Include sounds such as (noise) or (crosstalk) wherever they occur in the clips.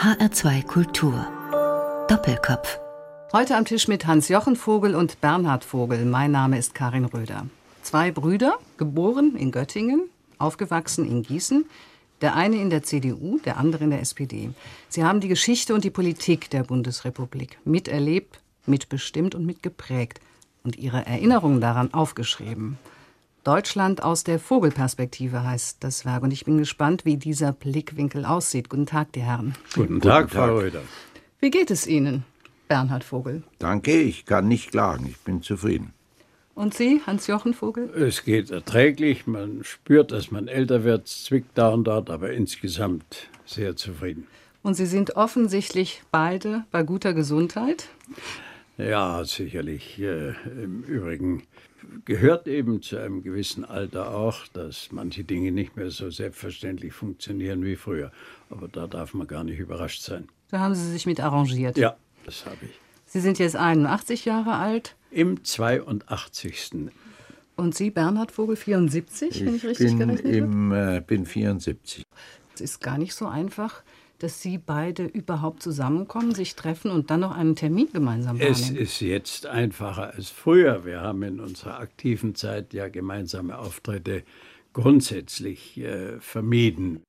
HR2 Kultur. Doppelkopf. Heute am Tisch mit Hans-Jochen Vogel und Bernhard Vogel. Mein Name ist Karin Röder. Zwei Brüder, geboren in Göttingen, aufgewachsen in Gießen. Der eine in der CDU, der andere in der SPD. Sie haben die Geschichte und die Politik der Bundesrepublik miterlebt, mitbestimmt und mitgeprägt und ihre Erinnerungen daran aufgeschrieben. Deutschland aus der Vogelperspektive heißt das Werk und ich bin gespannt, wie dieser Blickwinkel aussieht. Guten Tag, die Herren. Guten Tag, Frau Röder. Wie geht es Ihnen, Bernhard Vogel? Danke, ich kann nicht klagen, ich bin zufrieden. Und Sie, Hans-Jochen Vogel? Es geht erträglich, man spürt, dass man älter wird, zwickt da und dort, aber insgesamt sehr zufrieden. Und Sie sind offensichtlich beide bei guter Gesundheit? Ja, sicherlich. Äh, Im Übrigen gehört eben zu einem gewissen Alter auch, dass manche Dinge nicht mehr so selbstverständlich funktionieren wie früher. Aber da darf man gar nicht überrascht sein. Da haben Sie sich mit arrangiert. Ja, das habe ich. Sie sind jetzt 81 Jahre alt. Im 82. Und Sie, Bernhard Vogel, 74, wenn ich richtig bin gerechnet im, äh, bin 74. Es ist gar nicht so einfach, dass Sie beide überhaupt zusammenkommen, sich treffen und dann noch einen Termin gemeinsam Es wahrnehmen. ist jetzt einfacher als früher. Wir haben in unserer aktiven Zeit ja gemeinsame Auftritte grundsätzlich äh, vermieden.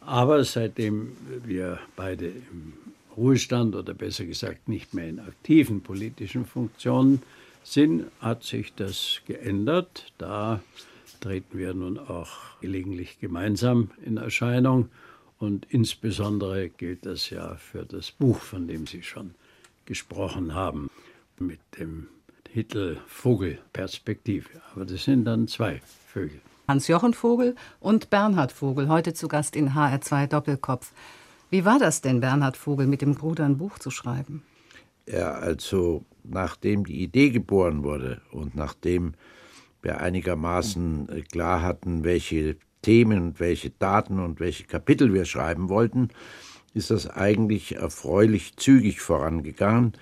Aber seitdem wir beide im Ruhestand oder besser gesagt nicht mehr in aktiven politischen Funktionen sind, hat sich das geändert. Da treten wir nun auch gelegentlich gemeinsam in Erscheinung. Und insbesondere gilt das ja für das Buch, von dem Sie schon gesprochen haben, mit dem Titel Vogelperspektive. Aber das sind dann zwei Vögel. Hans-Jochen Vogel und Bernhard Vogel, heute zu Gast in HR2 Doppelkopf. Wie war das denn, Bernhard Vogel, mit dem Bruder ein Buch zu schreiben? Ja, also nachdem die Idee geboren wurde und nachdem wir einigermaßen äh, klar hatten, welche Themen und welche Daten und welche Kapitel wir schreiben wollten, ist das eigentlich erfreulich zügig vorangegangen,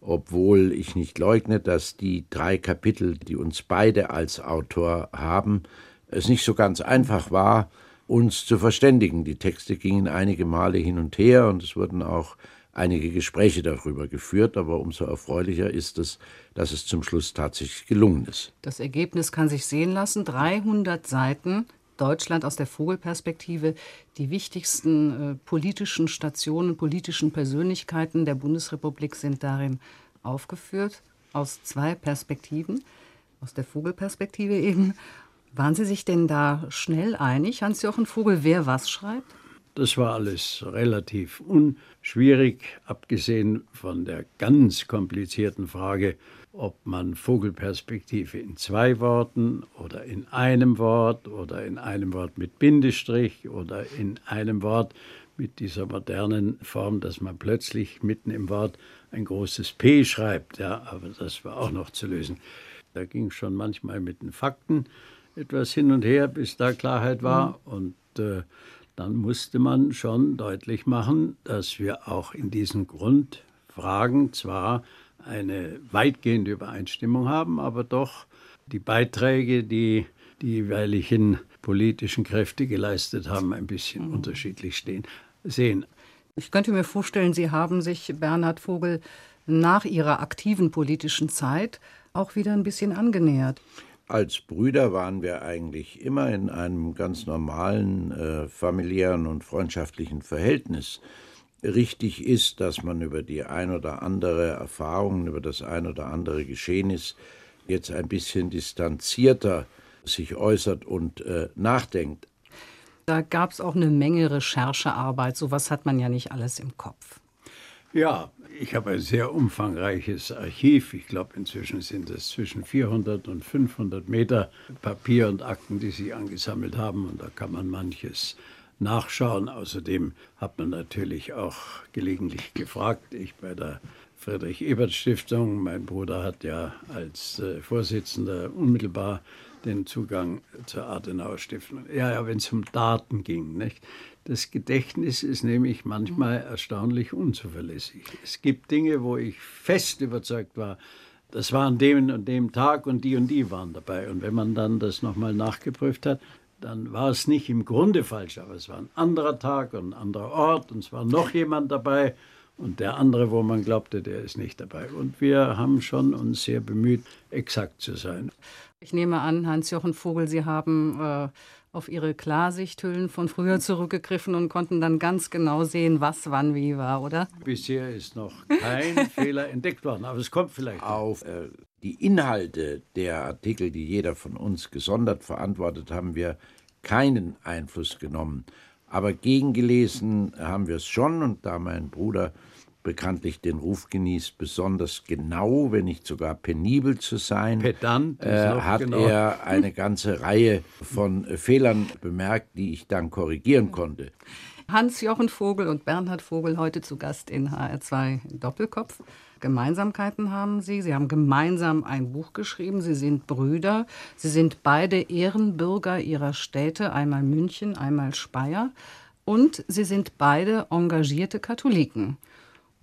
obwohl ich nicht leugne, dass die drei Kapitel, die uns beide als Autor haben, es nicht so ganz einfach war, uns zu verständigen. Die Texte gingen einige Male hin und her und es wurden auch einige Gespräche darüber geführt, aber umso erfreulicher ist es, dass es zum Schluss tatsächlich gelungen ist. Das Ergebnis kann sich sehen lassen. 300 Seiten Deutschland aus der Vogelperspektive, die wichtigsten äh, politischen Stationen, politischen Persönlichkeiten der Bundesrepublik sind darin aufgeführt, aus zwei Perspektiven, aus der Vogelperspektive eben. Waren Sie sich denn da schnell einig, Hans-Jochen Vogel, wer was schreibt? Das war alles relativ unschwierig, abgesehen von der ganz komplizierten Frage, ob man Vogelperspektive in zwei Worten oder in einem Wort oder in einem Wort mit Bindestrich oder in einem Wort mit dieser modernen Form, dass man plötzlich mitten im Wort ein großes P schreibt. Ja, aber das war auch noch zu lösen. Da ging schon manchmal mit den Fakten etwas hin und her, bis da Klarheit war. Und äh, dann musste man schon deutlich machen, dass wir auch in diesen Grundfragen zwar eine weitgehende Übereinstimmung haben, aber doch die Beiträge, die die jeweiligen politischen Kräfte geleistet haben, ein bisschen unterschiedlich stehen, sehen. Ich könnte mir vorstellen, Sie haben sich Bernhard Vogel nach Ihrer aktiven politischen Zeit auch wieder ein bisschen angenähert. Als Brüder waren wir eigentlich immer in einem ganz normalen äh, familiären und freundschaftlichen Verhältnis. Richtig ist, dass man über die ein oder andere Erfahrung, über das ein oder andere Geschehnis jetzt ein bisschen distanzierter sich äußert und äh, nachdenkt. Da gab es auch eine Menge Recherchearbeit. Sowas hat man ja nicht alles im Kopf. Ja, ich habe ein sehr umfangreiches Archiv. Ich glaube, inzwischen sind es zwischen 400 und 500 Meter Papier und Akten, die Sie angesammelt haben. Und da kann man manches nachschauen. Außerdem hat man natürlich auch gelegentlich gefragt. Ich bei der Friedrich-Ebert-Stiftung, mein Bruder hat ja als äh, Vorsitzender unmittelbar den Zugang zur Adenauer-Stiftung. Ja, ja, wenn es um Daten ging. Nicht? Das Gedächtnis ist nämlich manchmal erstaunlich unzuverlässig. Es gibt Dinge, wo ich fest überzeugt war, das war an dem und dem Tag und die und die waren dabei. Und wenn man dann das nochmal nachgeprüft hat, dann war es nicht im Grunde falsch, aber es war ein anderer Tag und ein anderer Ort und es war noch jemand dabei und der andere, wo man glaubte, der ist nicht dabei. Und wir haben schon uns sehr bemüht, exakt zu sein. Ich nehme an, Hans-Jochen Vogel, Sie haben äh, auf Ihre Klarsichthüllen von früher zurückgegriffen und konnten dann ganz genau sehen, was wann wie war, oder? Bisher ist noch kein (laughs) Fehler entdeckt worden, aber es kommt vielleicht. Auf äh, die Inhalte der Artikel, die jeder von uns gesondert verantwortet, haben wir keinen Einfluss genommen. Aber gegengelesen haben wir es schon und da mein Bruder bekanntlich den Ruf genießt, besonders genau, wenn nicht sogar penibel zu sein, Pedant äh, hat genau. er (laughs) eine ganze Reihe von Fehlern bemerkt, die ich dann korrigieren konnte. Hans-Jochen Vogel und Bernhard Vogel heute zu Gast in HR2 Doppelkopf. Gemeinsamkeiten haben sie. Sie haben gemeinsam ein Buch geschrieben. Sie sind Brüder. Sie sind beide Ehrenbürger ihrer Städte, einmal München, einmal Speyer. Und sie sind beide engagierte Katholiken.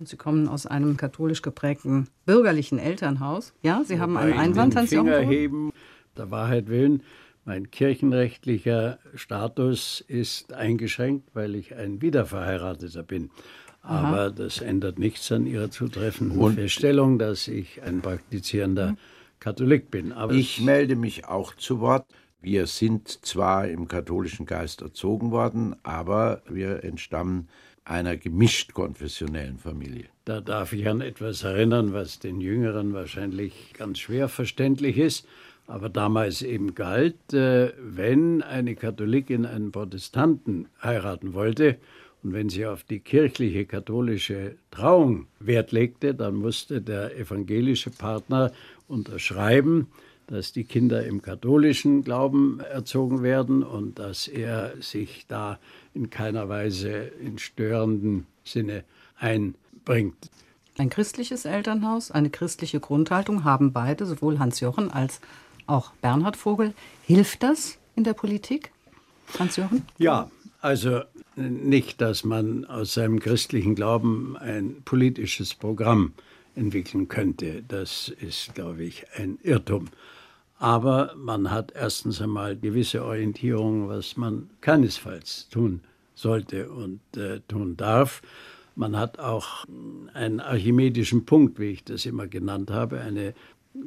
Und Sie kommen aus einem katholisch geprägten bürgerlichen Elternhaus. Ja, Sie haben einen Einwand, Hans-Jochen Finger heben, der Wahrheit willen. Mein kirchenrechtlicher Status ist eingeschränkt, weil ich ein Wiederverheirateter bin. Aber das ändert nichts an Ihrer zutreffenden Feststellung, dass ich ein praktizierender Katholik bin. Aber Ich melde mich auch zu Wort. Wir sind zwar im katholischen Geist erzogen worden, aber wir entstammen einer gemischt konfessionellen Familie. Da darf ich an etwas erinnern, was den Jüngeren wahrscheinlich ganz schwer verständlich ist, aber damals eben galt, äh, wenn eine Katholikin einen Protestanten heiraten wollte und wenn sie auf die kirchliche katholische Trauung Wert legte, dann musste der evangelische Partner unterschreiben, dass die Kinder im katholischen Glauben erzogen werden und dass er sich da in keiner Weise in störenden Sinne einbringt. Ein christliches Elternhaus, eine christliche Grundhaltung haben beide, sowohl Hans-Jochen als auch Bernhard Vogel. Hilft das in der Politik, Hans-Jochen? Ja, also nicht, dass man aus seinem christlichen Glauben ein politisches Programm entwickeln könnte. Das ist, glaube ich, ein Irrtum. Aber man hat erstens einmal gewisse Orientierung, was man keinesfalls tun sollte und äh, tun darf. Man hat auch einen archimedischen Punkt, wie ich das immer genannt habe, eine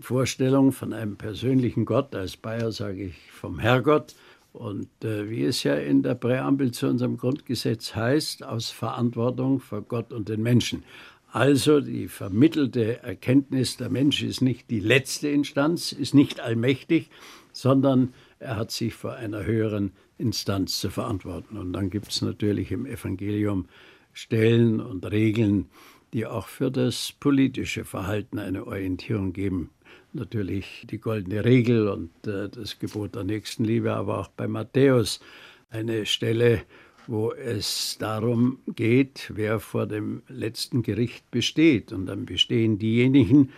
Vorstellung von einem persönlichen Gott. Als Bayer sage ich vom Herrgott. Und äh, wie es ja in der Präambel zu unserem Grundgesetz heißt, aus Verantwortung vor Gott und den Menschen. Also die vermittelte Erkenntnis, der Mensch ist nicht die letzte Instanz, ist nicht allmächtig, sondern er hat sich vor einer höheren Instanz zu verantworten. Und dann gibt es natürlich im Evangelium Stellen und Regeln, die auch für das politische Verhalten eine Orientierung geben. Natürlich die goldene Regel und äh, das Gebot der Nächstenliebe, aber auch bei Matthäus eine Stelle, wo es darum geht, wer vor dem letzten Gericht besteht. Und dann bestehen diejenigen,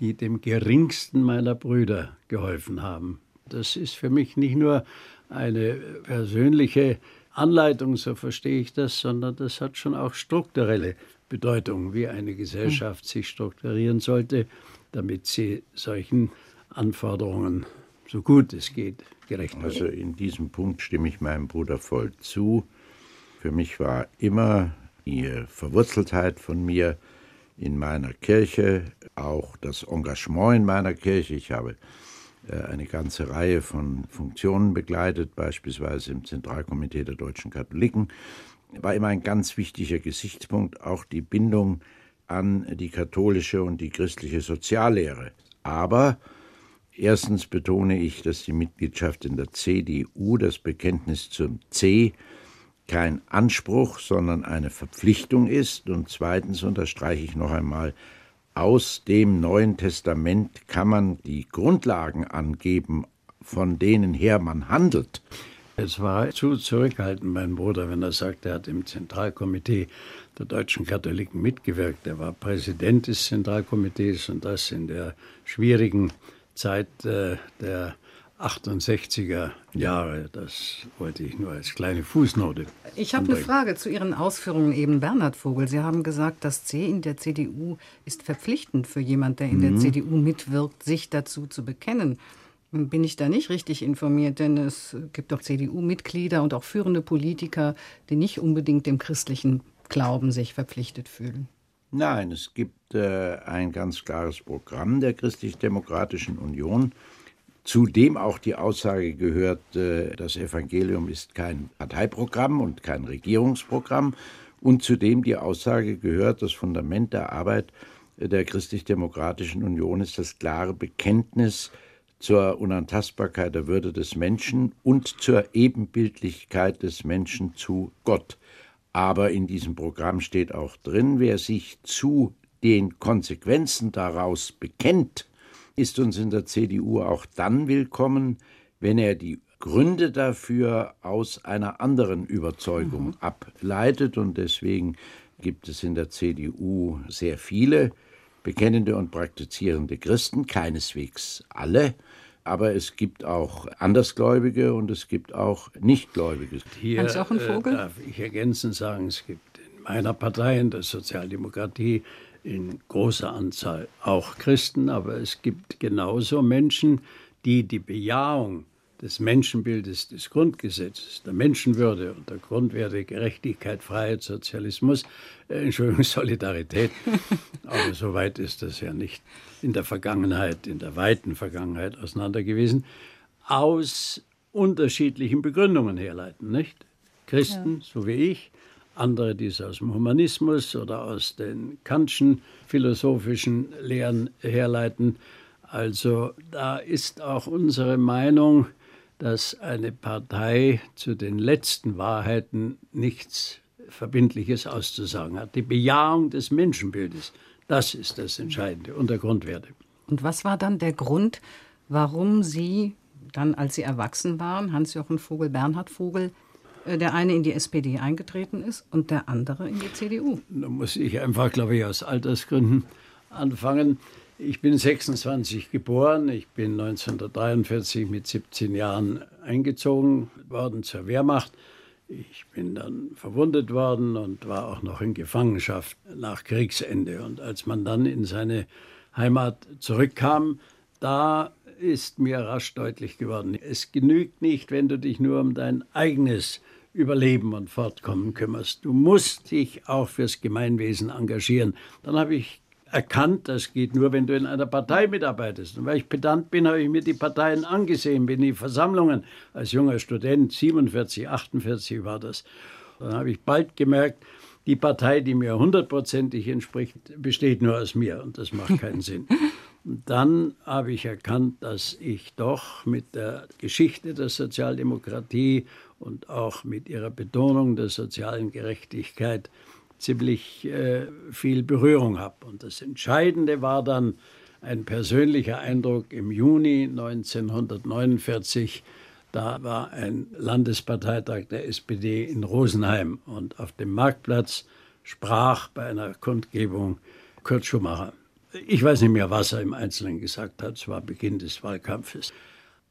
die dem geringsten meiner Brüder geholfen haben. Das ist für mich nicht nur eine persönliche Anleitung, so verstehe ich das, sondern das hat schon auch strukturelle Bedeutung, wie eine Gesellschaft sich strukturieren sollte, damit sie solchen Anforderungen so gut es geht gerecht wird. Also in diesem Punkt stimme ich meinem Bruder voll zu. Für mich war immer die Verwurzeltheit von mir in meiner Kirche, auch das Engagement in meiner Kirche. Ich habe äh, eine ganze Reihe von Funktionen begleitet, beispielsweise im Zentralkomitee der deutschen Katholiken. War immer ein ganz wichtiger Gesichtspunkt, auch die Bindung an die katholische und die christliche Soziallehre. Aber erstens betone ich, dass die Mitgliedschaft in der CDU, das Bekenntnis zum C, kein Anspruch, sondern eine Verpflichtung ist. Und zweitens unterstreiche ich noch einmal, aus dem Neuen Testament kann man die Grundlagen angeben, von denen her man handelt. Es war zu zurückhaltend, mein Bruder, wenn er sagt, er hat im Zentralkomitee der deutschen Katholiken mitgewirkt. Er war Präsident des Zentralkomitees und das in der schwierigen Zeit äh, der 68er Jahre. Das wollte ich nur als kleine Fußnote. Ich habe eine. Frage zu Ihren Ausführungen eben, Bernhard Vogel. Sie haben gesagt, das C in der CDU ist verpflichtend für jemand, der in der CDU mitwirkt, sich dazu zu bekennen. Bin ich da nicht richtig informiert? Denn es gibt doch CDU-Mitglieder und auch führende Politiker, die nicht unbedingt dem christlichen Glauben sich verpflichtet fühlen. Nein, es gibt äh, ein ganz klares Programm der Christlich-Demokratischen Union, zu dem auch die Aussage gehört, äh, das Evangelium ist kein Parteiprogramm und kein Regierungsprogramm, und zu dem die Aussage gehört, das Fundament der Arbeit der Christlich-Demokratischen Union ist das klare Bekenntnis zur Unantastbarkeit der Würde des Menschen und zur Ebenbildlichkeit des Menschen zu Gott. Aber in diesem Programm steht auch drin, wer sich zu den Konsequenzen daraus bekennt, ist uns in der CDU auch dann willkommen, wenn er die Gründe dafür aus einer anderen Überzeugung mhm. ableitet. Und deswegen gibt es in der CDU sehr viele bekennende und praktizierende Christen, keineswegs alle, aber es gibt auch Andersgläubige und es gibt auch Nichtgläubige. Hier auch ein äh, Vogel? Äh, darf ich ergänzend sagen, es gibt in meiner Partei, in der Sozialdemokratie, in großer Anzahl auch Christen, aber es gibt genauso Menschen, die die Bejahung des Menschenbildes des Grundgesetzes, der Menschenwürde und der Grundwerte Gerechtigkeit, Freiheit, Sozialismus, äh, Entschuldigung, (laughs) Solidarität, (laughs) aber so weit ist das ja nicht in der Vergangenheit, in der weiten Vergangenheit auseinander gewesen, aus unterschiedlichen Begründungen herleiten, nicht? Christen, ja. so wie ich, andere, die es aus dem Humanismus oder aus den Kantschen philosophischen Lehren herleiten. Also da ist auch unsere Meinung, dass eine Partei zu den letzten Wahrheiten nichts Verbindliches auszusagen hat. Die Bejahung des Menschenbildes, das ist das Entscheidende und der Grundwerte. Und was war dann der Grund, warum Sie dann, als Sie erwachsen waren, Hans-Jochen Vogel, Bernhard Vogel, der eine in die SPD eingetreten ist und der andere in die CDU? Da muss ich einfach, glaube ich, aus Altersgründen anfangen. Ich bin 26 geboren. Ich bin 1943 mit 17 Jahren eingezogen worden zur Wehrmacht. Ich bin dann verwundet worden und war auch noch in Gefangenschaft nach Kriegsende. Und als man dann in seine Heimat zurückkam, da ist mir rasch deutlich geworden, es genügt nicht, wenn du dich nur um dein eigenes Überleben und Fortkommen kümmerst. Du musst dich auch fürs Gemeinwesen engagieren. Dann habe ich erkannt, das geht nur, wenn du in einer Partei mitarbeitest. Und weil ich pedant bin, habe ich mir die Parteien angesehen, bin in die Versammlungen als junger Student, 47, 48 war das. Dann habe ich bald gemerkt, die Partei, die mir hundertprozentig entspricht, besteht nur aus mir und das macht keinen (laughs) Sinn. Und dann habe ich erkannt, dass ich doch mit der Geschichte der Sozialdemokratie und auch mit ihrer Betonung der sozialen Gerechtigkeit ziemlich äh, viel Berührung habe. Und das Entscheidende war dann ein persönlicher Eindruck im Juni 1949. Da war ein Landesparteitag der SPD in Rosenheim und auf dem Marktplatz sprach bei einer Kundgebung Kurt Schumacher. Ich weiß nicht mehr, was er im Einzelnen gesagt hat, es war Beginn des Wahlkampfes.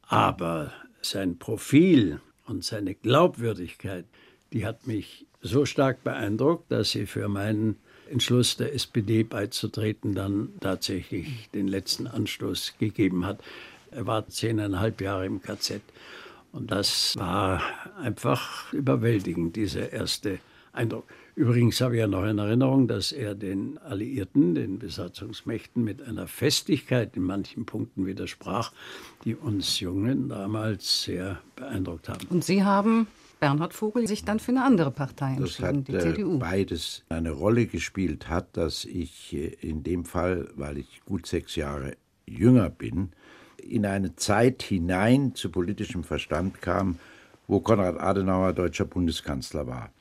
Aber sein Profil und seine Glaubwürdigkeit, die hat mich so stark beeindruckt, dass sie für meinen Entschluss der SPD beizutreten dann tatsächlich den letzten Anstoß gegeben hat. Er war zehneinhalb Jahre im KZ. Und das war einfach überwältigend, dieser erste Eindruck. Übrigens habe ich ja noch in Erinnerung, dass er den Alliierten, den Besatzungsmächten mit einer Festigkeit in manchen Punkten widersprach, die uns Jungen damals sehr beeindruckt haben. Und Sie haben Bernhard Vogel sich dann für eine andere Partei entschieden, die CDU. Äh, beides eine Rolle gespielt hat, dass ich äh, in dem Fall, weil ich gut sechs Jahre jünger bin, in eine Zeit hinein zu politischem Verstand kam, wo Konrad Adenauer deutscher Bundeskanzler war,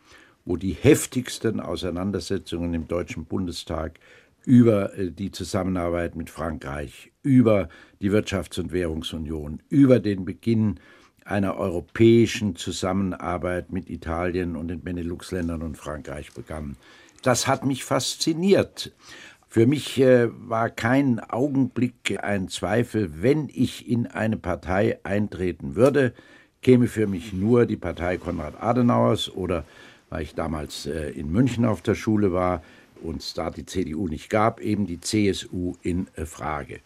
wo die heftigsten Auseinandersetzungen im Deutschen Bundestag über äh, die Zusammenarbeit mit Frankreich, über die Wirtschafts- und Währungsunion, über den Beginn einer europäischen Zusammenarbeit mit Italien und den Benelux-Ländern und Frankreich begann. Das hat mich fasziniert. Für mich äh, war kein Augenblick ein Zweifel, wenn ich in eine Partei eintreten würde, käme für mich nur die Partei Konrad Adenauers oder, weil ich damals äh, in München auf der Schule war und es da die CDU nicht gab, eben die CSU in äh, Frage.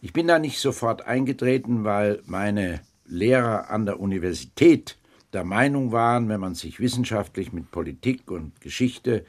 Ich bin da nicht sofort eingetreten, weil meine Lehrer an der Universität der Meinung waren, wenn man sich wissenschaftlich mit Politik und Geschichte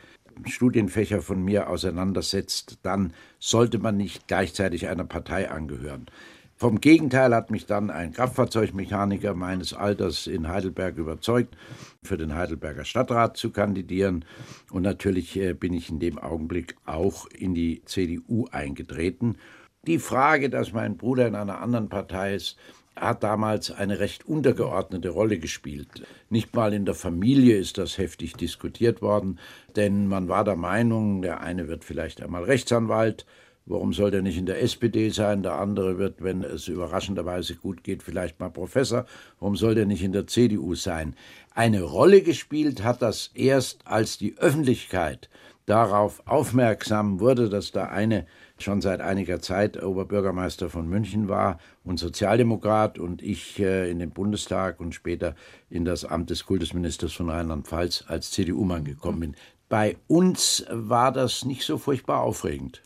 Studienfächer von mir auseinandersetzt, dann sollte man nicht gleichzeitig einer Partei angehören. Vom Gegenteil hat mich dann ein Kraftfahrzeugmechaniker meines Alters in Heidelberg überzeugt, für den Heidelberger Stadtrat zu kandidieren. Und natürlich äh, bin ich in dem Augenblick auch in die CDU eingetreten. Die Frage, dass mein Bruder in einer anderen Partei ist, hat damals eine recht untergeordnete Rolle gespielt. Nicht mal in der Familie ist das heftig diskutiert worden, denn man war der Meinung, der eine wird vielleicht einmal Rechtsanwalt, warum soll der nicht in der SPD sein, der andere wird, wenn es überraschenderweise gut geht, vielleicht mal Professor, warum soll der nicht in der CDU sein? Eine Rolle gespielt hat das erst, als die Öffentlichkeit darauf aufmerksam wurde, dass da eine schon seit einiger Zeit Oberbürgermeister von München war und Sozialdemokrat und ich äh, in den Bundestag und später in das Amt des Kultusministers von Rheinland-Pfalz als CDU-Mann gekommen bin. Bei uns war das nicht so furchtbar aufregend.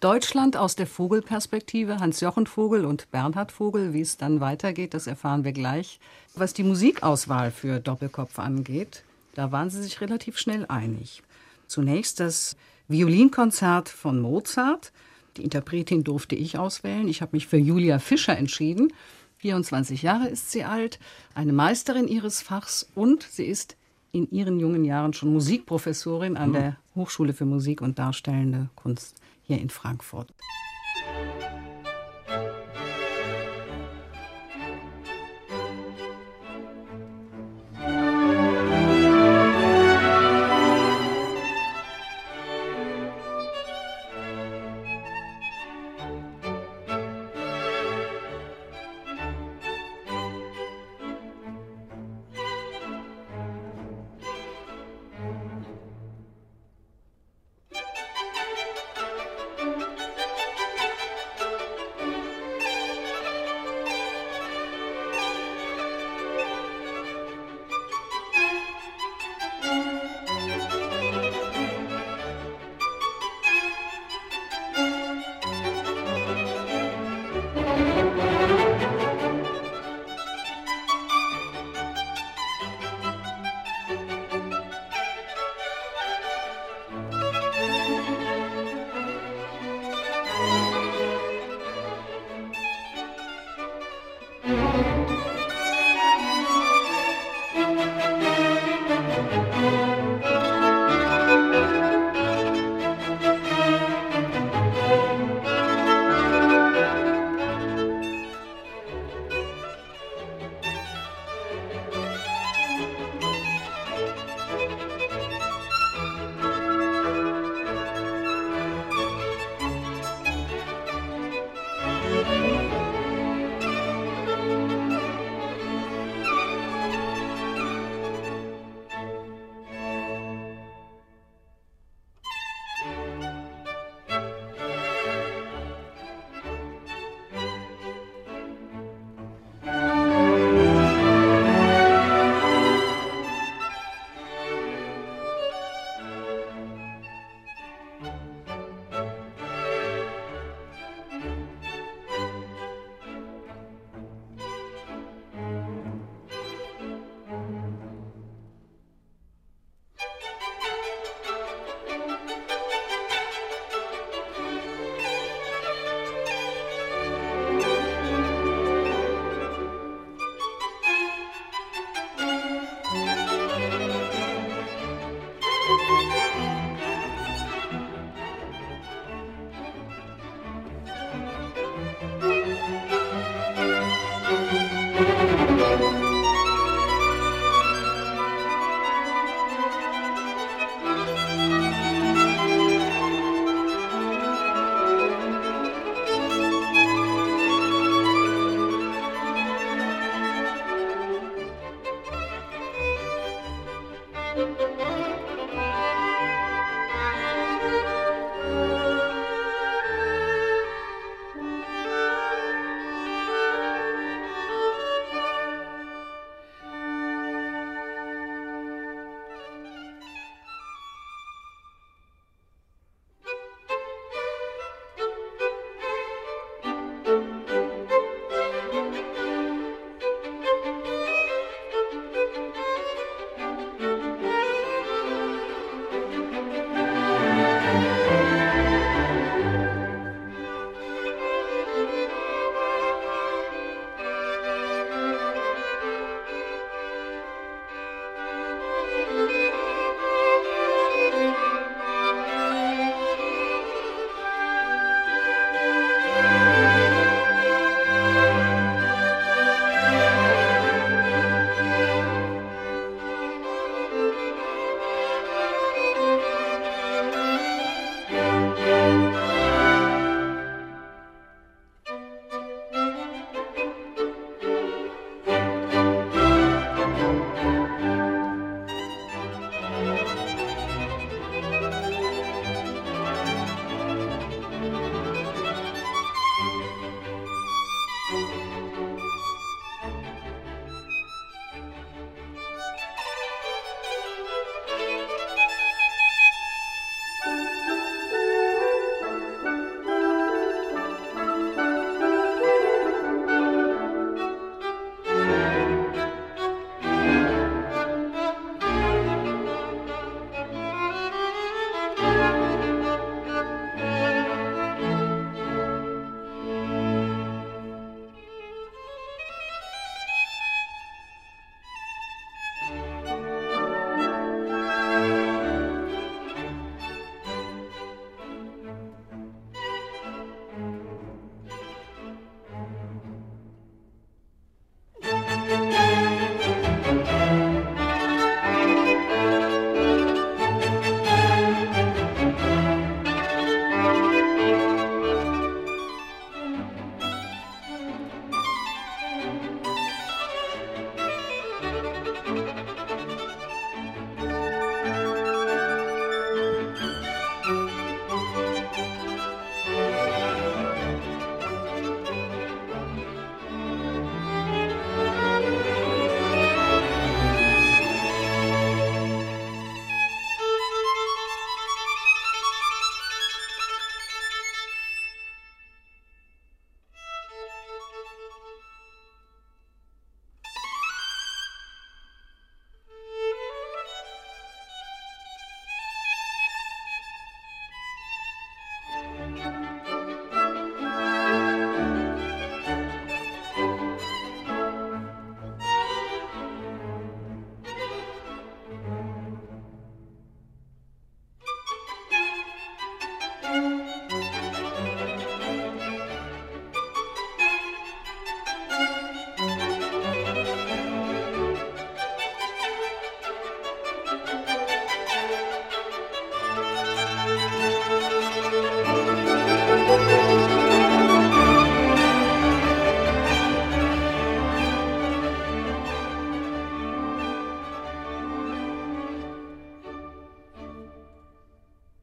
Deutschland aus der Vogelperspektive, Hans-Jochen Vogel und Bernhard Vogel. Wie es dann weitergeht, das erfahren wir gleich. Was die Musikauswahl für Doppelkopf angeht, da waren Sie sich relativ schnell einig. Zunächst das Violinkonzert von Mozart. Die Interpretin durfte ich auswählen. Ich habe mich für Julia Fischer entschieden. 24 Jahre ist sie alt, eine Meisterin ihres Fachs und sie ist in ihren jungen Jahren schon Musikprofessorin an hm. der Hochschule für Musik und Darstellende Kunst hier in Frankfurt.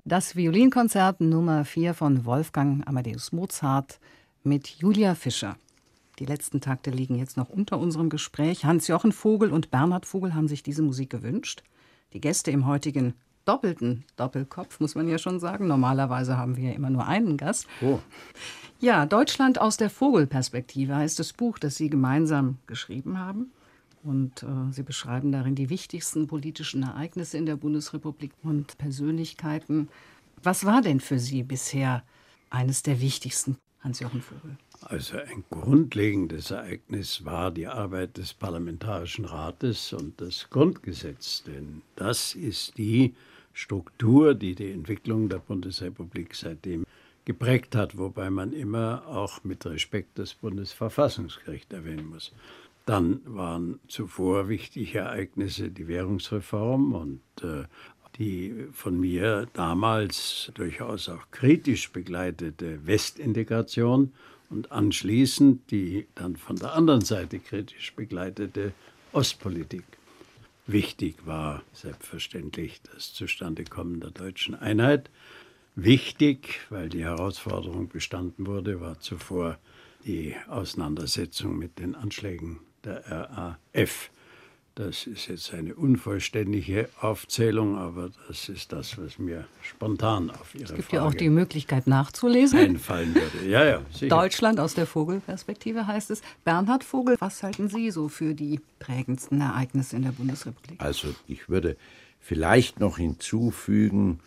Das Violinkonzert Nummer 4 von Wolfgang Amadeus Mozart mit Julia Fischer. Die letzten Takte liegen jetzt noch unter unserem Gespräch. Hans-Jochen Vogel und Bernhard Vogel haben sich diese Musik gewünscht. Die Gäste im heutigen doppelten Doppelkopf, muss man ja schon sagen. Normalerweise haben wir ja immer nur einen Gast. Oh. Ja, Deutschland aus der Vogelperspektive heißt das Buch, das Sie gemeinsam geschrieben haben. Und äh, Sie beschreiben darin die wichtigsten politischen Ereignisse in der Bundesrepublik und Persönlichkeiten. Was war denn für Sie bisher eines der wichtigsten, Hans-Jochen Vogel? Also ein grundlegendes Ereignis war die Arbeit des Parlamentarischen Rates und das Grundgesetz, denn das ist die Struktur, die die Entwicklung der Bundesrepublik seitdem geprägt hat, wobei man immer auch mit Respekt das Bundesverfassungsgericht erwähnen muss. Dann waren zuvor wichtige Ereignisse die Währungsreform und äh, die von mir damals durchaus auch kritisch begleitete Westintegration und anschließend die dann von der anderen Seite kritisch begleitete Ostpolitik. Wichtig war selbstverständlich das Zustandekommen der deutschen Einheit. Wichtig, weil die Herausforderung bestanden wurde, war zuvor die Auseinandersetzung mit den Anschlägen der RAF. Das ist jetzt eine unvollständige Aufzählung, aber das ist das, was mir spontan auf Ihre Frage... Es gibt Frage ja auch die Möglichkeit nachzulesen. Einfallen würde. Ja, ja, sicher. Deutschland aus der Vogelperspektive heißt es. Bernhard Vogel, was halten Sie so für die prägendsten Ereignisse in der Bundesrepublik? Also ich würde vielleicht noch hinzufügen,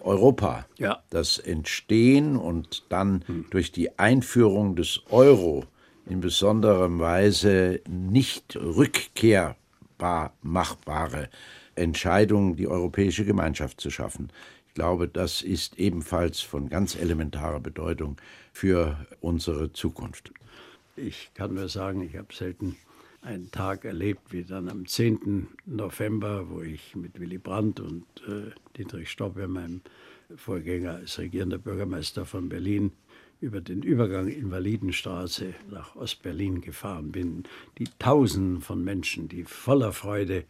Europa, ja. das Entstehen und dann hm. durch die Einführung des Euro in besonderer Weise nicht rückkehrbar machbare Entscheidung, die europäische Gemeinschaft zu schaffen. Ich glaube, das ist ebenfalls von ganz elementarer Bedeutung für unsere Zukunft. Ich kann nur sagen, ich habe selten einen Tag erlebt wie dann am 10. November, wo ich mit Willy Brandt und äh, Dietrich Stoppe, meinem Vorgänger als regierender Bürgermeister von Berlin, über den Übergang Invalidenstraße nach Ostberlin gefahren bin, die Tausenden von Menschen, die voller Freude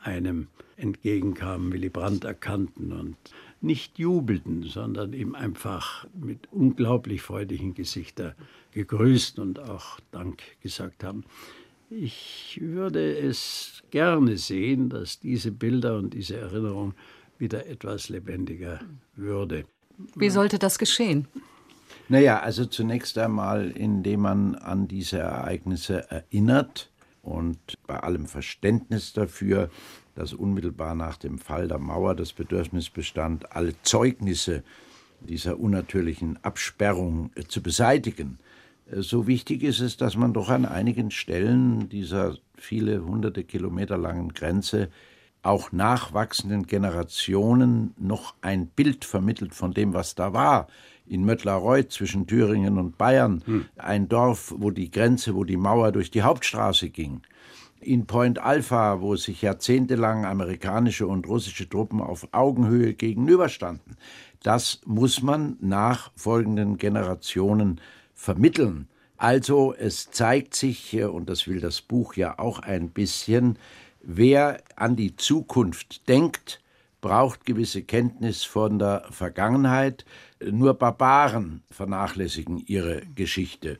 einem entgegenkamen, Willy Brandt erkannten und nicht jubelten, sondern ihm einfach mit unglaublich freudigen Gesichtern gegrüßt und auch Dank gesagt haben. Ich würde es gerne sehen, dass diese Bilder und diese Erinnerung wieder etwas lebendiger würde. Wie sollte das geschehen? Naja, also zunächst einmal, indem man an diese Ereignisse erinnert und bei allem Verständnis dafür, dass unmittelbar nach dem Fall der Mauer das Bedürfnis bestand, alle Zeugnisse dieser unnatürlichen Absperrung äh, zu beseitigen. Äh, so wichtig ist es, dass man doch an einigen Stellen dieser viele hunderte Kilometer langen Grenze auch nachwachsenden Generationen noch ein Bild vermittelt von dem, was da war in Möttlerreuth zwischen Thüringen und Bayern, hm. ein Dorf, wo die Grenze, wo die Mauer durch die Hauptstraße ging. In Point Alpha, wo sich jahrzehntelang amerikanische und russische Truppen auf Augenhöhe gegenüberstanden. Das muss man nachfolgenden Generationen vermitteln. Also es zeigt sich, und das will das Buch ja auch ein bisschen, wer an die Zukunft denkt, braucht gewisse Kenntnis von der Vergangenheit. Nur Barbaren vernachlässigen ihre Geschichte.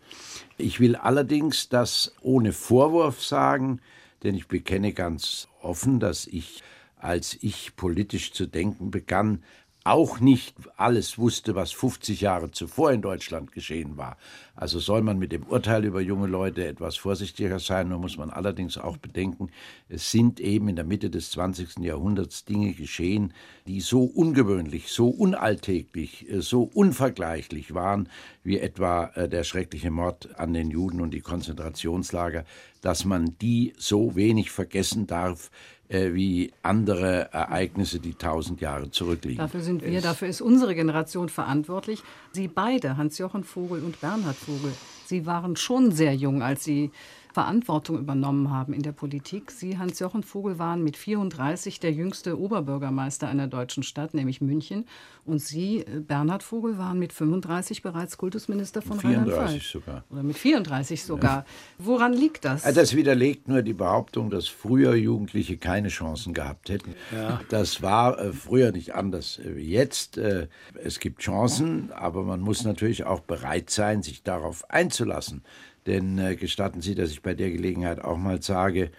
Ich will allerdings das ohne Vorwurf sagen, denn ich bekenne ganz offen, dass ich, als ich politisch zu denken begann, auch nicht alles wusste, was 50 Jahre zuvor in Deutschland geschehen war. Also soll man mit dem Urteil über junge Leute etwas vorsichtiger sein. Nur muss man allerdings auch bedenken, es sind eben in der Mitte des 20. Jahrhunderts Dinge geschehen, die so ungewöhnlich, so unalltäglich, so unvergleichlich waren, wie etwa äh, der schreckliche Mord an den Juden und die Konzentrationslager, dass man die so wenig vergessen darf, äh, wie andere Ereignisse, die tausend Jahre zurückliegen. Dafür sind wir, dafür ist unsere Generation verantwortlich. Sie beide, Hans-Jochen Vogel und Bernhard Vogel, Sie waren schon sehr jung, als Sie Verantwortung übernommen haben in der Politik. Sie, Hans-Jochen Vogel, waren mit 34 der jüngste Oberbürgermeister einer deutschen Stadt, nämlich München. Und Sie, äh, Bernhard Vogel, waren mit 35 bereits Kultusminister von Rheinland-Pfalz. 34 sogar. Oder mit 34 sogar. Ja. Woran liegt das? Das widerlegt nur die Behauptung, dass früher Jugendliche keine Chancen gehabt hätten. Ja. Das war äh, früher nicht anders wie jetzt. Äh, es gibt Chancen, aber man muss natürlich auch bereit sein, sich darauf einzulassen. Denn äh, gestatten Sie, dass ich bei der Gelegenheit auch mal sage,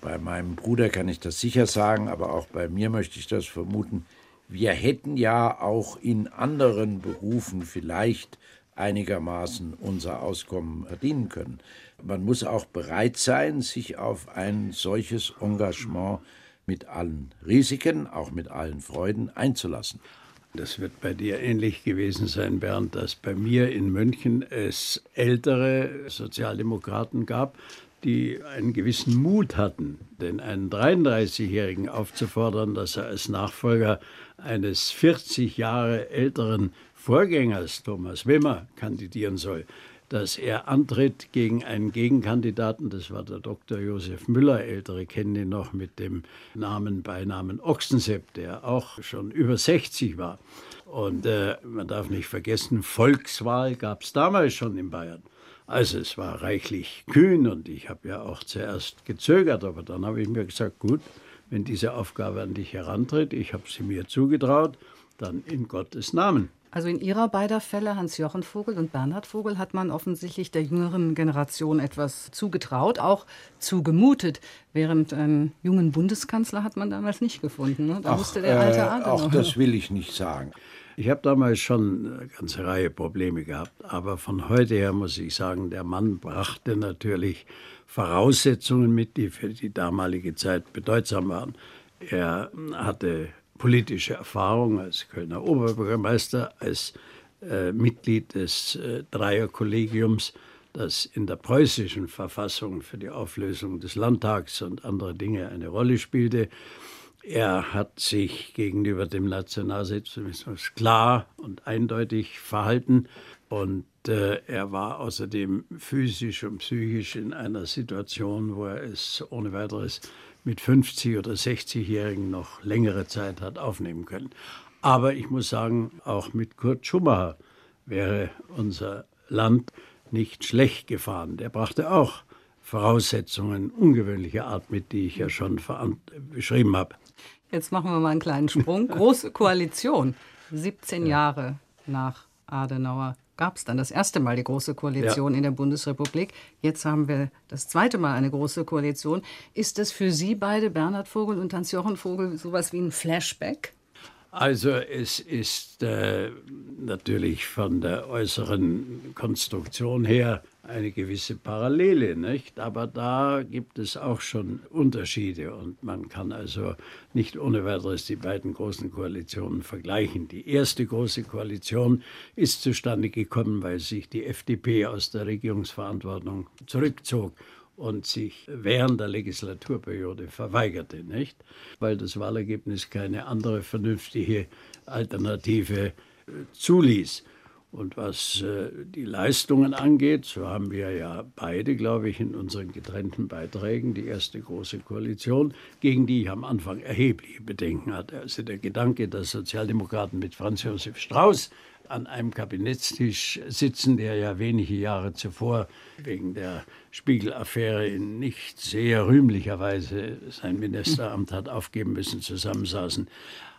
bei meinem Bruder kann ich das sicher sagen, aber auch bei mir möchte ich das vermuten, wir hätten ja auch in anderen Berufen vielleicht einigermaßen unser Auskommen verdienen können. Man muss auch bereit sein, sich auf ein solches Engagement mit allen Risiken, auch mit allen Freuden einzulassen. Das wird bei dir ähnlich gewesen sein, Bernd, dass bei mir in München es ältere Sozialdemokraten gab, die einen gewissen Mut hatten, den einen 33-Jährigen aufzufordern, dass er als Nachfolger eines 40 Jahre älteren Vorgängers Thomas Wimmer kandidieren soll dass er antritt gegen einen Gegenkandidaten, das war der Dr. Josef Müller, ältere kennen ihn noch mit dem Namen, Beinamen Ochsensepp, der auch schon über 60 war. Und äh, man darf nicht vergessen, Volkswahl gab es damals schon in Bayern. Also es war reichlich kühn und ich habe ja auch zuerst gezögert, aber dann habe ich mir gesagt, gut, wenn diese Aufgabe an dich herantritt, ich habe sie mir zugetraut, dann in Gottes Namen. Also in Ihrer beider Fälle, Hans-Jochen Vogel und Bernhard Vogel, hat man offensichtlich der jüngeren Generation etwas zugetraut, auch zugemutet. Während einen jungen Bundeskanzler hat man damals nicht gefunden. Ne? Da Ach, musste der alte äh, Adenauer. Auch das will ich nicht sagen. Ich habe damals schon eine ganze Reihe Probleme gehabt, aber von heute her muss ich sagen, der Mann brachte natürlich Voraussetzungen mit, die für die damalige Zeit bedeutsam waren. Er hatte politische Erfahrung als Kölner Oberbürgermeister, als äh, Mitglied des äh, Dreierkollegiums, das in der preußischen Verfassung für die Auflösung des Landtags und andere Dinge eine Rolle spielte. Er hat sich gegenüber dem Nationalsozialismus klar und eindeutig verhalten und äh, er war außerdem physisch und psychisch in einer Situation, wo er es ohne weiteres mit 50 oder 60-Jährigen noch längere Zeit hat aufnehmen können. Aber ich muss sagen, auch mit Kurt Schumacher wäre unser Land nicht schlecht gefahren. Der brachte auch Voraussetzungen ungewöhnlicher Art mit, die ich ja schon beschrieben habe. Jetzt machen wir mal einen kleinen Sprung. Große Koalition, (laughs) 17 Jahre nach Adenauer gab es dann das erste Mal die Große Koalition ja. in der Bundesrepublik. Jetzt haben wir das zweite Mal eine Große Koalition. Ist das für Sie beide, Bernhard Vogel und Hans-Jochen Vogel, sowas wie ein Flashback? Also es ist äh, natürlich von der äußeren Konstruktion her eine gewisse Parallele, nicht? Aber da gibt es auch schon Unterschiede und man kann also nicht ohne weiteres die beiden großen Koalitionen vergleichen. Die erste große Koalition ist zustande gekommen, weil sich die FDP aus der Regierungsverantwortung zurückzog und sich während der Legislaturperiode verweigerte, nicht? Weil das Wahlergebnis keine andere vernünftige Alternative äh, zuließ. Und was äh, die Leistungen angeht, so haben wir ja beide, glaube ich, in unseren getrennten Beiträgen die erste große Koalition, gegen die ich am Anfang erhebliche Bedenken hatte. Also der Gedanke, dass Sozialdemokraten mit Franz Josef Strauß an einem Kabinettstisch sitzen, der ja wenige Jahre zuvor wegen der Spiegel-Affäre in nicht sehr rühmlicher Weise sein Ministeramt hat aufgeben müssen, zusammensaßen.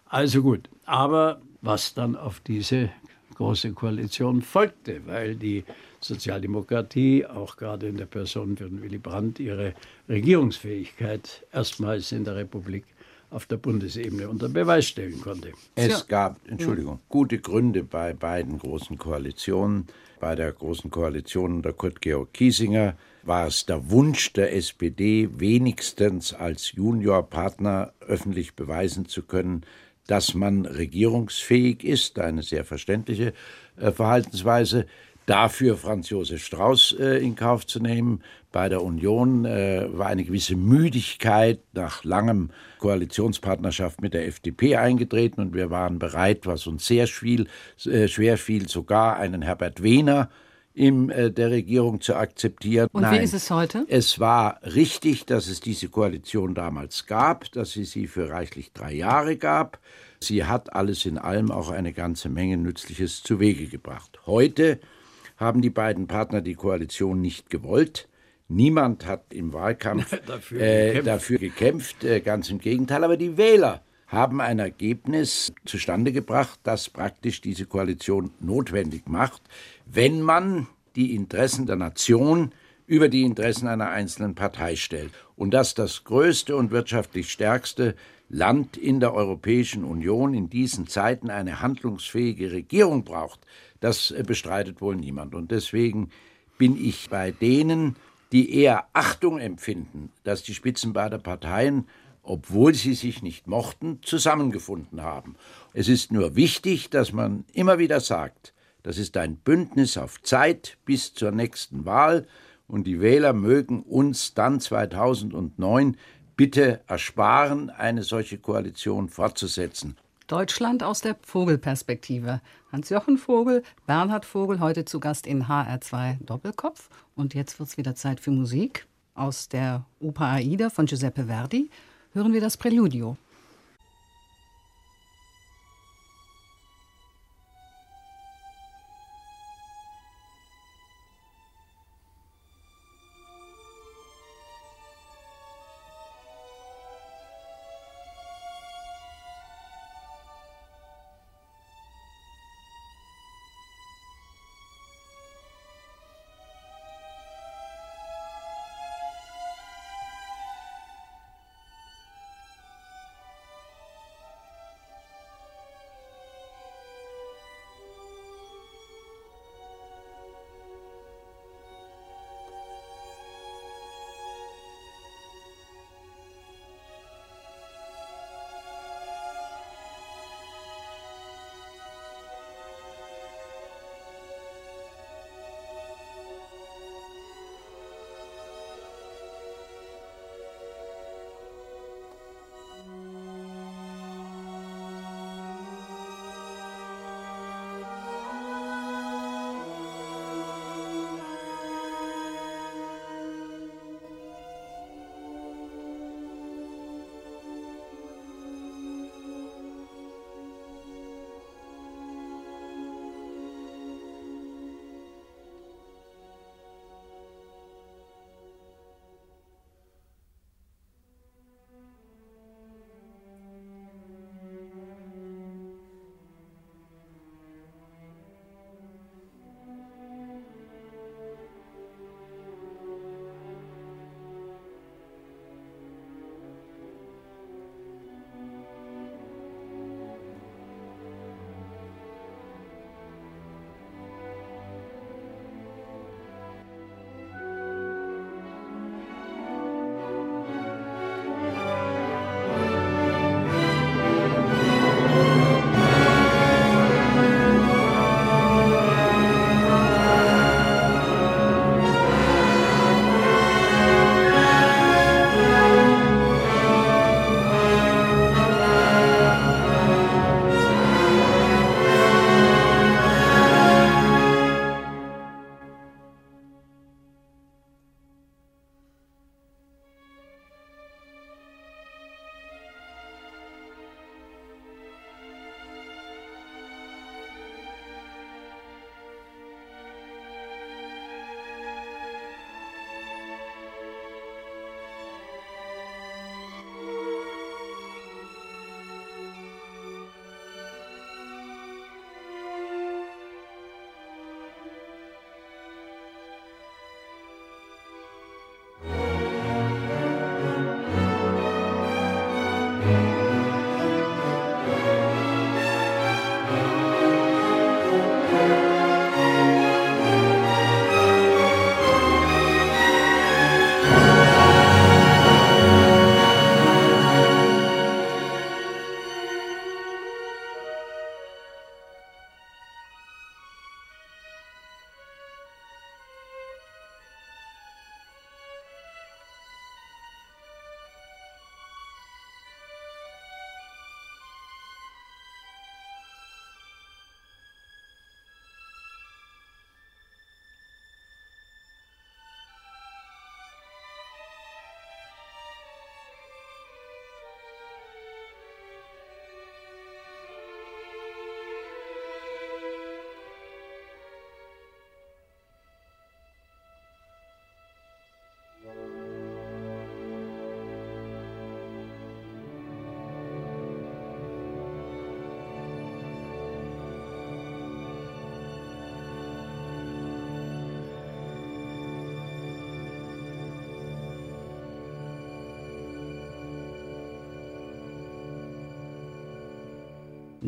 Also gut, aber was dann auf diese Große Koalition folgte, weil die Sozialdemokratie, auch gerade in der Person von Willy Brandt, ihre Regierungsfähigkeit erstmals in der Republik auf der Bundesebene unter Beweis stellen konnte. Es gab, Entschuldigung, gute Gründe bei beiden großen Koalitionen. Bei der großen Koalition unter Kurt Georg Kiesinger war es der Wunsch der SPD, wenigstens als Juniorpartner öffentlich beweisen zu können, dass man regierungsfähig ist, eine sehr verständliche äh, Verhaltensweise. Dafür Franz Josef Strauß äh, in Kauf zu nehmen. Bei der Union äh, war eine gewisse Müdigkeit nach langem Koalitionspartnerschaft mit der FDP eingetreten und wir waren bereit, was uns sehr äh, schwer fiel, sogar einen Herbert Wehner in äh, der Regierung zu akzeptieren. Und Nein, wie ist es heute? Es war richtig, dass es diese Koalition damals gab, dass es sie für reichlich drei Jahre gab. Sie hat alles in allem auch eine ganze Menge Nützliches zu Wege gebracht. Heute haben die beiden Partner die Koalition nicht gewollt. Niemand hat im Wahlkampf (laughs) dafür äh, gekämpft, dafür gekämpft äh, ganz im Gegenteil. Aber die Wähler haben ein Ergebnis zustande gebracht, das praktisch diese Koalition notwendig macht, wenn man die Interessen der Nation über die Interessen einer einzelnen Partei stellt. Und dass das größte und wirtschaftlich stärkste Land in der Europäischen Union in diesen Zeiten eine handlungsfähige Regierung braucht, das bestreitet wohl niemand. Und deswegen bin ich bei denen, die eher Achtung empfinden, dass die Spitzen beider Parteien obwohl sie sich nicht mochten, zusammengefunden haben. Es ist nur wichtig, dass man immer wieder sagt, das ist ein Bündnis auf Zeit bis zur nächsten Wahl und die Wähler mögen uns dann 2009 bitte ersparen, eine solche Koalition fortzusetzen. Deutschland aus der Vogelperspektive. Hans-Jochen Vogel, Bernhard Vogel, heute zu Gast in HR2 Doppelkopf. Und jetzt wird es wieder Zeit für Musik aus der Oper Aida von Giuseppe Verdi hören wir das Präludio.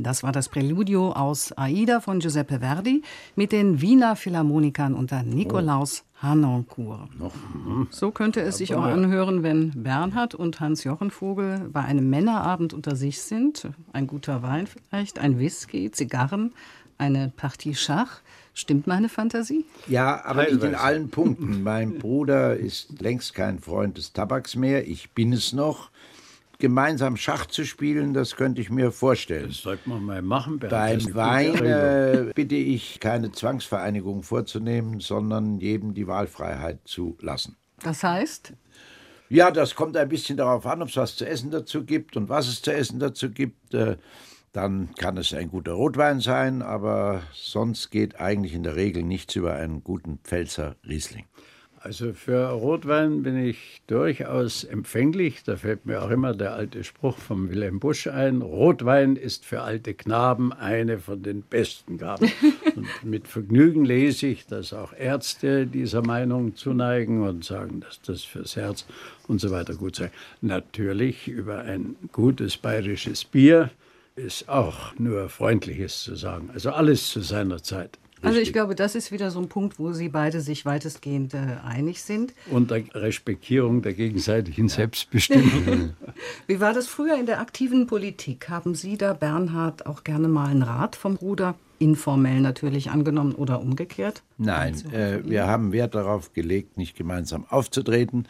Das war das Präludio aus Aida von Giuseppe Verdi mit den Wiener Philharmonikern unter Nikolaus Harnoncourt. So könnte es sich auch anhören, wenn Bernhard und Hans-Jochen Vogel bei einem Männerabend unter sich sind. Ein guter Wein vielleicht, ein Whisky, Zigarren, eine Partie Schach. Stimmt meine Fantasie? Ja, aber nicht in allen Punkten. Mein Bruder ist längst kein Freund des Tabaks mehr. Ich bin es noch. Gemeinsam Schach zu spielen, das könnte ich mir vorstellen. Das sollte man mal machen. Bernd. Beim Wein äh, bitte ich, keine Zwangsvereinigung vorzunehmen, sondern jedem die Wahlfreiheit zu lassen. Das heißt? Ja, das kommt ein bisschen darauf an, ob es was zu essen dazu gibt und was es zu essen dazu gibt. Äh, dann kann es ein guter Rotwein sein, aber sonst geht eigentlich in der Regel nichts über einen guten Pfälzer Riesling. Also für Rotwein bin ich durchaus empfänglich. Da fällt mir auch immer der alte Spruch von Wilhelm Busch ein. Rotwein ist für alte Knaben eine von den besten Gaben. (laughs) Und mit Vergnügen lese ich, dass auch Ärzte dieser Meinung zuneigen und sagen, dass das fürs Herz und so weiter gut sei. Natürlich über ein gutes bayerisches Bier ist auch nur Freundliches zu sagen. Also alles zu seiner Zeit. Also ich glaube, das ist wieder so ein Punkt, wo Sie beide sich weitestgehend äh, einig sind. Unter Respektierung der gegenseitigen Selbstbestimmung. (laughs) Wie war das früher in der aktiven Politik? Haben Sie da, Bernhard, auch gerne mal einen Rat vom Bruder? Informell natürlich angenommen oder umgekehrt? Nein, äh, wir haben Wert darauf gelegt, nicht gemeinsam aufzutreten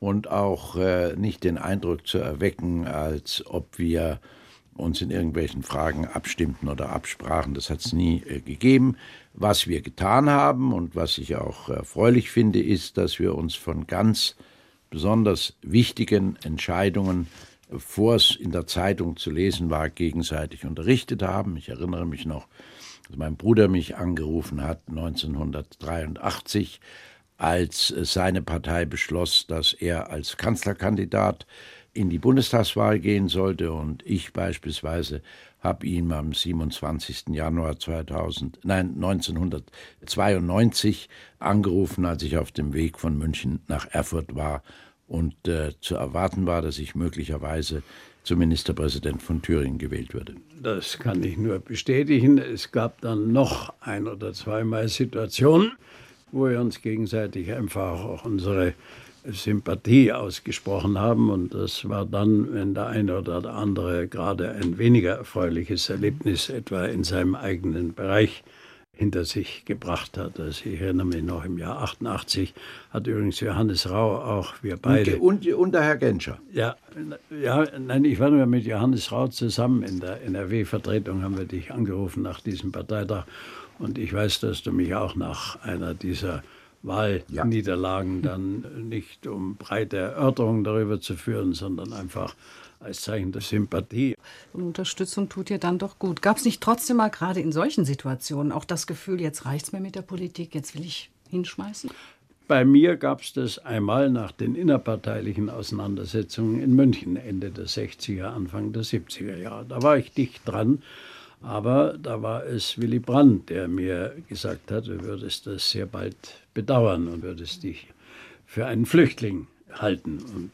und auch äh, nicht den Eindruck zu erwecken, als ob wir uns in irgendwelchen Fragen abstimmten oder absprachen. Das hat es nie äh, gegeben. Was wir getan haben und was ich auch erfreulich finde, ist, dass wir uns von ganz besonders wichtigen Entscheidungen, vor es in der Zeitung zu lesen war, gegenseitig unterrichtet haben. Ich erinnere mich noch, dass mein Bruder mich angerufen hat 1983, als seine Partei beschloss, dass er als Kanzlerkandidat in die Bundestagswahl gehen sollte und ich beispielsweise habe ihn am 27. Januar 2000, nein, 1992 angerufen, als ich auf dem Weg von München nach Erfurt war und äh, zu erwarten war, dass ich möglicherweise zum Ministerpräsident von Thüringen gewählt würde. Das kann ich nur bestätigen. Es gab dann noch ein oder zweimal Situationen, wo wir uns gegenseitig einfach auch unsere Sympathie ausgesprochen haben. Und das war dann, wenn der eine oder der andere gerade ein weniger erfreuliches Erlebnis etwa in seinem eigenen Bereich hinter sich gebracht hat. Also ich erinnere mich noch im Jahr 88 hat übrigens Johannes Rau auch wir beide. Und, und, der Herr Genscher. Ja, ja, nein, ich war nur mit Johannes Rau zusammen in der NRW-Vertretung, haben wir dich angerufen nach diesem Parteitag. Und ich weiß, dass du mich auch nach einer dieser Wahlniederlagen ja. dann nicht um breite Erörterungen darüber zu führen, sondern einfach als Zeichen der Sympathie. Und Unterstützung tut dir dann doch gut. Gab es nicht trotzdem mal gerade in solchen Situationen auch das Gefühl, jetzt reicht es mir mit der Politik, jetzt will ich hinschmeißen? Bei mir gab es das einmal nach den innerparteilichen Auseinandersetzungen in München Ende der 60er, Anfang der 70er Jahre. Da war ich dicht dran aber da war es Willy Brandt, der mir gesagt hat, du würdest das sehr bald bedauern und würdest dich für einen Flüchtling halten. Und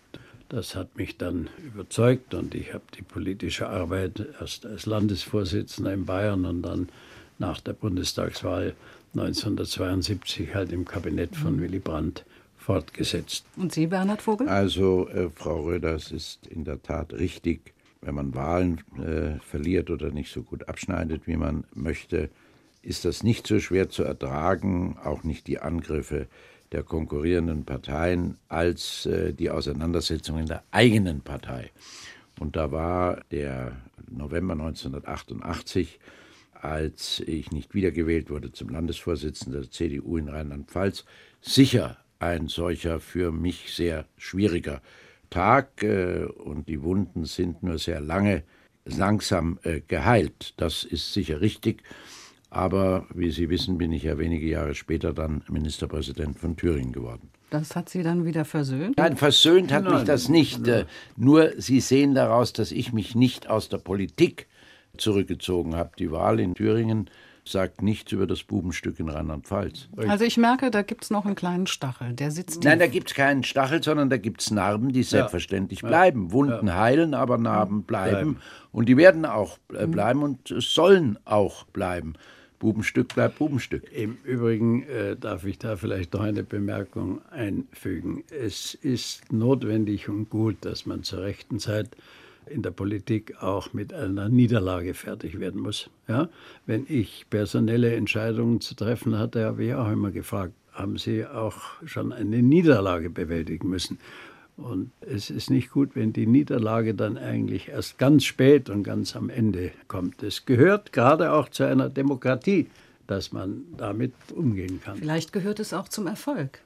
das hat mich dann überzeugt und ich habe die politische Arbeit erst als Landesvorsitzender in Bayern und dann nach der Bundestagswahl 1972 halt im Kabinett von Willy Brandt fortgesetzt. Und Sie, Bernhard Vogel? Also, äh, Frau Röder, es ist in der Tat richtig wenn man Wahlen äh, verliert oder nicht so gut abschneidet, wie man möchte, ist das nicht so schwer zu ertragen, auch nicht die Angriffe der konkurrierenden Parteien, als äh, die Auseinandersetzung in der eigenen Partei. Und da war der November 1988, als ich nicht wiedergewählt wurde zum Landesvorsitzenden der CDU in Rheinland-Pfalz, sicher ein solcher für mich sehr schwieriger Tag äh, und die Wunden sind nur sehr lange langsam äh, geheilt. Das ist sicher richtig. Aber wie Sie wissen, bin ich ja wenige Jahre später dann Ministerpräsident von Thüringen geworden. Das hat Sie dann wieder versöhnt? Nein, versöhnt hat Nein. mich das nicht. Äh, nur Sie sehen daraus, dass ich mich nicht aus der Politik zurückgezogen habe. Die Wahl in Thüringen sagt nichts über das Bubenstück in Rheinland-Pfalz. Also ich merke, da gibt es noch einen kleinen Stachel, der sitzt Nein, da tief. gibt es keinen Stachel, sondern da gibt es Narben, die selbstverständlich bleiben. Wunden heilen, aber Narben bleiben. Bleiben. Und die werden auch äh, bleiben und sollen auch bleiben. Bubenstück bleibt Bubenstück. Im Übrigen äh, darf ich da vielleicht noch eine Bemerkung einfügen. Es ist notwendig und gut, dass man zur rechten Zeit in der Politik auch mit einer Niederlage fertig werden muss. Ja? Wenn ich personelle Entscheidungen zu treffen hatte, habe ich auch immer gefragt, haben Sie auch schon eine Niederlage bewältigen müssen? Und es ist nicht gut, wenn die Niederlage dann eigentlich erst ganz spät und ganz am Ende kommt. Es gehört gerade auch zu einer Demokratie, dass man damit umgehen kann. Vielleicht gehört es auch zum Erfolg,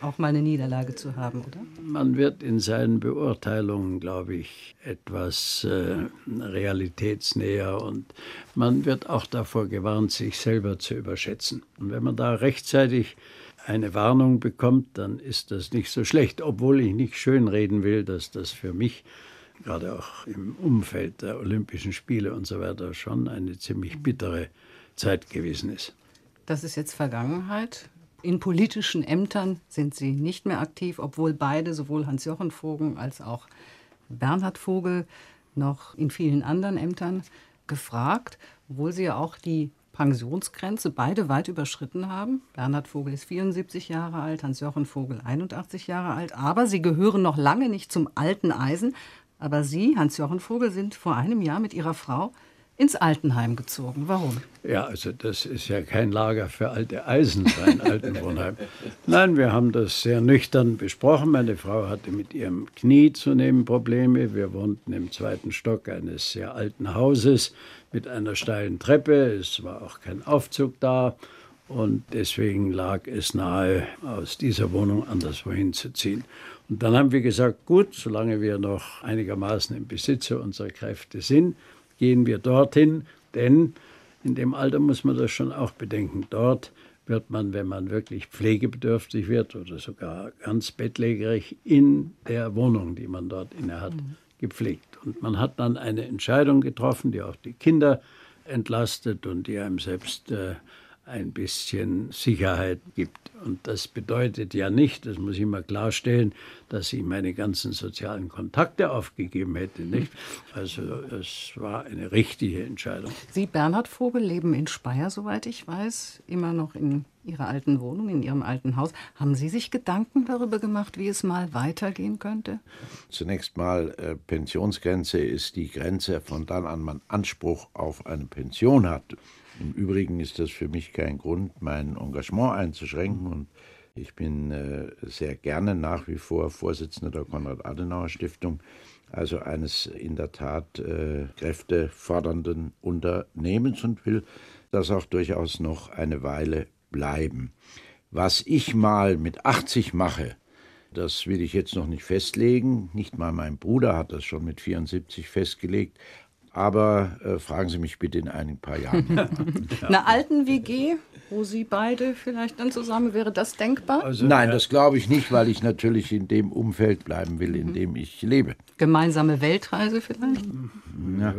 auch mal eine Niederlage zu haben, oder? Man wird in seinen Beurteilungen, glaube ich, etwas äh, realitätsnäher und man wird auch davor gewarnt, sich selber zu überschätzen. Und wenn man da rechtzeitig eine Warnung bekommt, dann ist das nicht so schlecht, obwohl ich nicht schönreden will, dass das für mich gerade auch im Umfeld der Olympischen Spiele und so weiter schon eine ziemlich bittere Zeit gewesen ist. Das ist jetzt Vergangenheit. In politischen Ämtern sind Sie nicht mehr aktiv, obwohl beide, sowohl Hans-Jochen Vogel als auch Bernhard Vogel, noch in vielen anderen Ämtern gefragt, obwohl Sie ja auch die Pensionsgrenze beide weit überschritten haben. Bernhard Vogel ist 74 Jahre alt, Hans-Jochen Vogel 81 Jahre alt, aber sie gehören noch lange nicht zum alten Eisen. Aber Sie, Hans-Jochen Vogel, sind vor einem Jahr mit Ihrer Frau ins Altenheim gezogen. Warum? Ja, also das ist ja kein Lager für alte Eisen, ein Altenwohnheim. (laughs) Nein, wir haben das sehr nüchtern besprochen. Meine Frau hatte mit ihrem Knie zunehmend Probleme. Wir wohnten im zweiten Stock eines sehr alten Hauses mit einer steilen Treppe. Es war auch kein Aufzug da. Und deswegen lag es nahe, aus dieser Wohnung anderswohin zu ziehen. Und dann haben wir gesagt, gut, solange wir noch einigermaßen im Besitze unserer Kräfte sind, gehen wir dorthin, denn in dem Alter muss man das schon auch bedenken. Dort wird man, wenn man wirklich pflegebedürftig wird oder sogar ganz bettlägerig, in der Wohnung, die man dort innehat, gepflegt. Und man hat dann eine Entscheidung getroffen, die auch die Kinder entlastet und die einem selbst äh, ein bisschen Sicherheit gibt. Und das bedeutet ja nicht, das muss ich mal klarstellen, dass ich meine ganzen sozialen Kontakte aufgegeben hätte. Nicht? Also es war eine richtige Entscheidung. Sie, Bernhard Vogel, leben in Speyer, soweit ich weiß, immer noch in Ihrer alten Wohnung, in Ihrem alten Haus. Haben Sie sich Gedanken darüber gemacht, wie es mal weitergehen könnte? Zunächst mal, äh, Pensionsgrenze ist die Grenze, von dann an man Anspruch auf eine Pension hat. Im Übrigen ist das für mich kein Grund, mein Engagement einzuschränken und ich bin äh, sehr gerne nach wie vor Vorsitzender der Konrad-Adenauer-Stiftung, also eines in der Tat äh, kräftefordernden Unternehmens und will das auch durchaus noch eine Weile bleiben. Was ich mal mit 80 mache, das will ich jetzt noch nicht festlegen. Nicht mal mein Bruder hat das schon mit 74 festgelegt. Aber äh, fragen Sie mich bitte in ein paar Jahren. (laughs) (laughs) Eine alten WG, wo Sie beide vielleicht dann zusammen, wäre das denkbar? Also, Nein, das glaube ich nicht, weil ich natürlich in dem Umfeld bleiben will, in dem ich lebe. Gemeinsame Weltreise vielleicht? ja,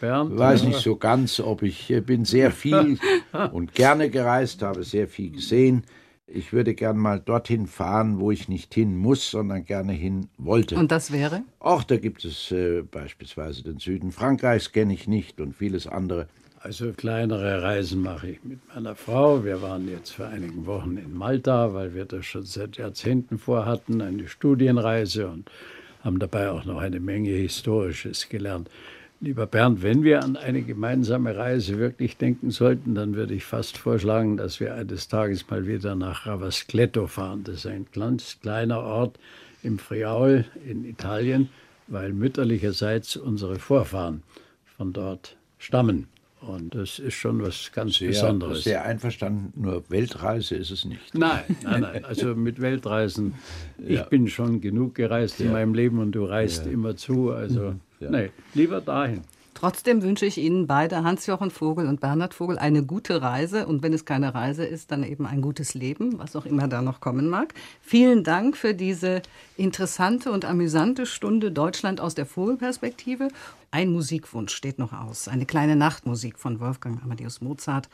Bernd, Weiß nicht so ganz, ob ich äh, bin sehr viel (laughs) und gerne gereist, habe sehr viel gesehen. Ich würde gern mal dorthin fahren, wo ich nicht hin muss, sondern gerne hin wollte. Und das wäre? Auch da gibt es äh, beispielsweise den Süden Frankreichs, kenne ich nicht und vieles andere. Also kleinere Reisen mache ich mit meiner Frau. Wir waren jetzt vor einigen Wochen in Malta, weil wir das schon seit Jahrzehnten vorhatten, eine Studienreise und haben dabei auch noch eine Menge Historisches gelernt. Lieber Bernd, wenn wir an eine gemeinsame Reise wirklich denken sollten, dann würde ich fast vorschlagen, dass wir eines Tages mal wieder nach Ravascletto fahren. Das ist ein ganz kleiner Ort im Friaul in Italien, weil mütterlicherseits unsere Vorfahren von dort stammen. Und das ist schon was ganz Sehr, Besonderes. sehr einverstanden, nur Weltreise ist es nicht. Nein, nein, nein. Also mit Weltreisen. (laughs) Ich bin schon genug gereist in meinem Leben und du reist immer zu. Also, nee, lieber dahin. Trotzdem wünsche ich Ihnen beide, Hans-Jochen Vogel und Bernhard Vogel, eine gute Reise. Und wenn es keine Reise ist, dann eben ein gutes Leben, was auch immer da noch kommen mag. Vielen Dank für diese interessante und amüsante Stunde Deutschland aus der Vogelperspektive. Ein Musikwunsch steht noch aus. Eine kleine Nachtmusik von Wolfgang Amadeus Mozart.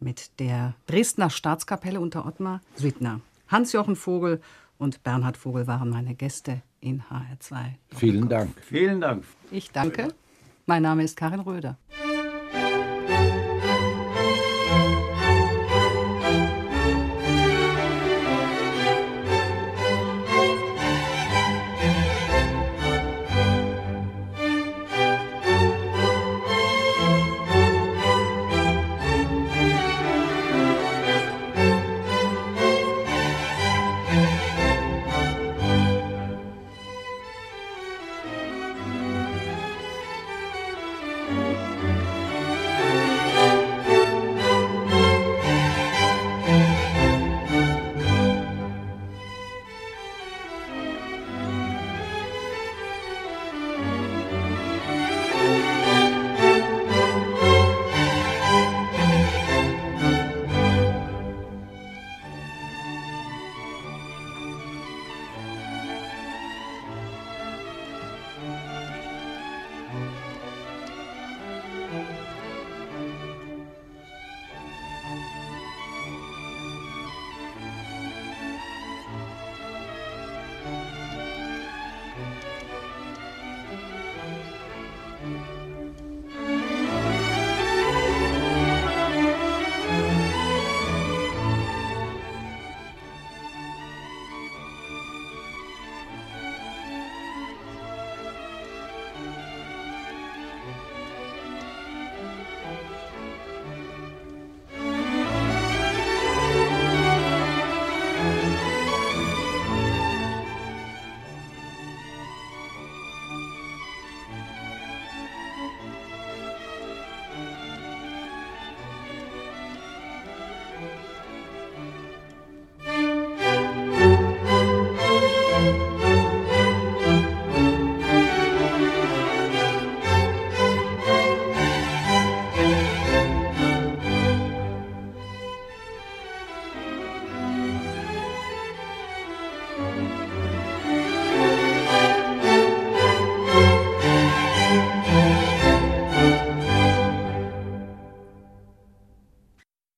mit der Dresdner Staatskapelle unter Ottmar Suitner. Hans-Jochen Vogel und Bernhard Vogel waren meine Gäste in HR2. Vielen Dank. Vielen Dank. Ich danke. Mein Name ist Karin Röder.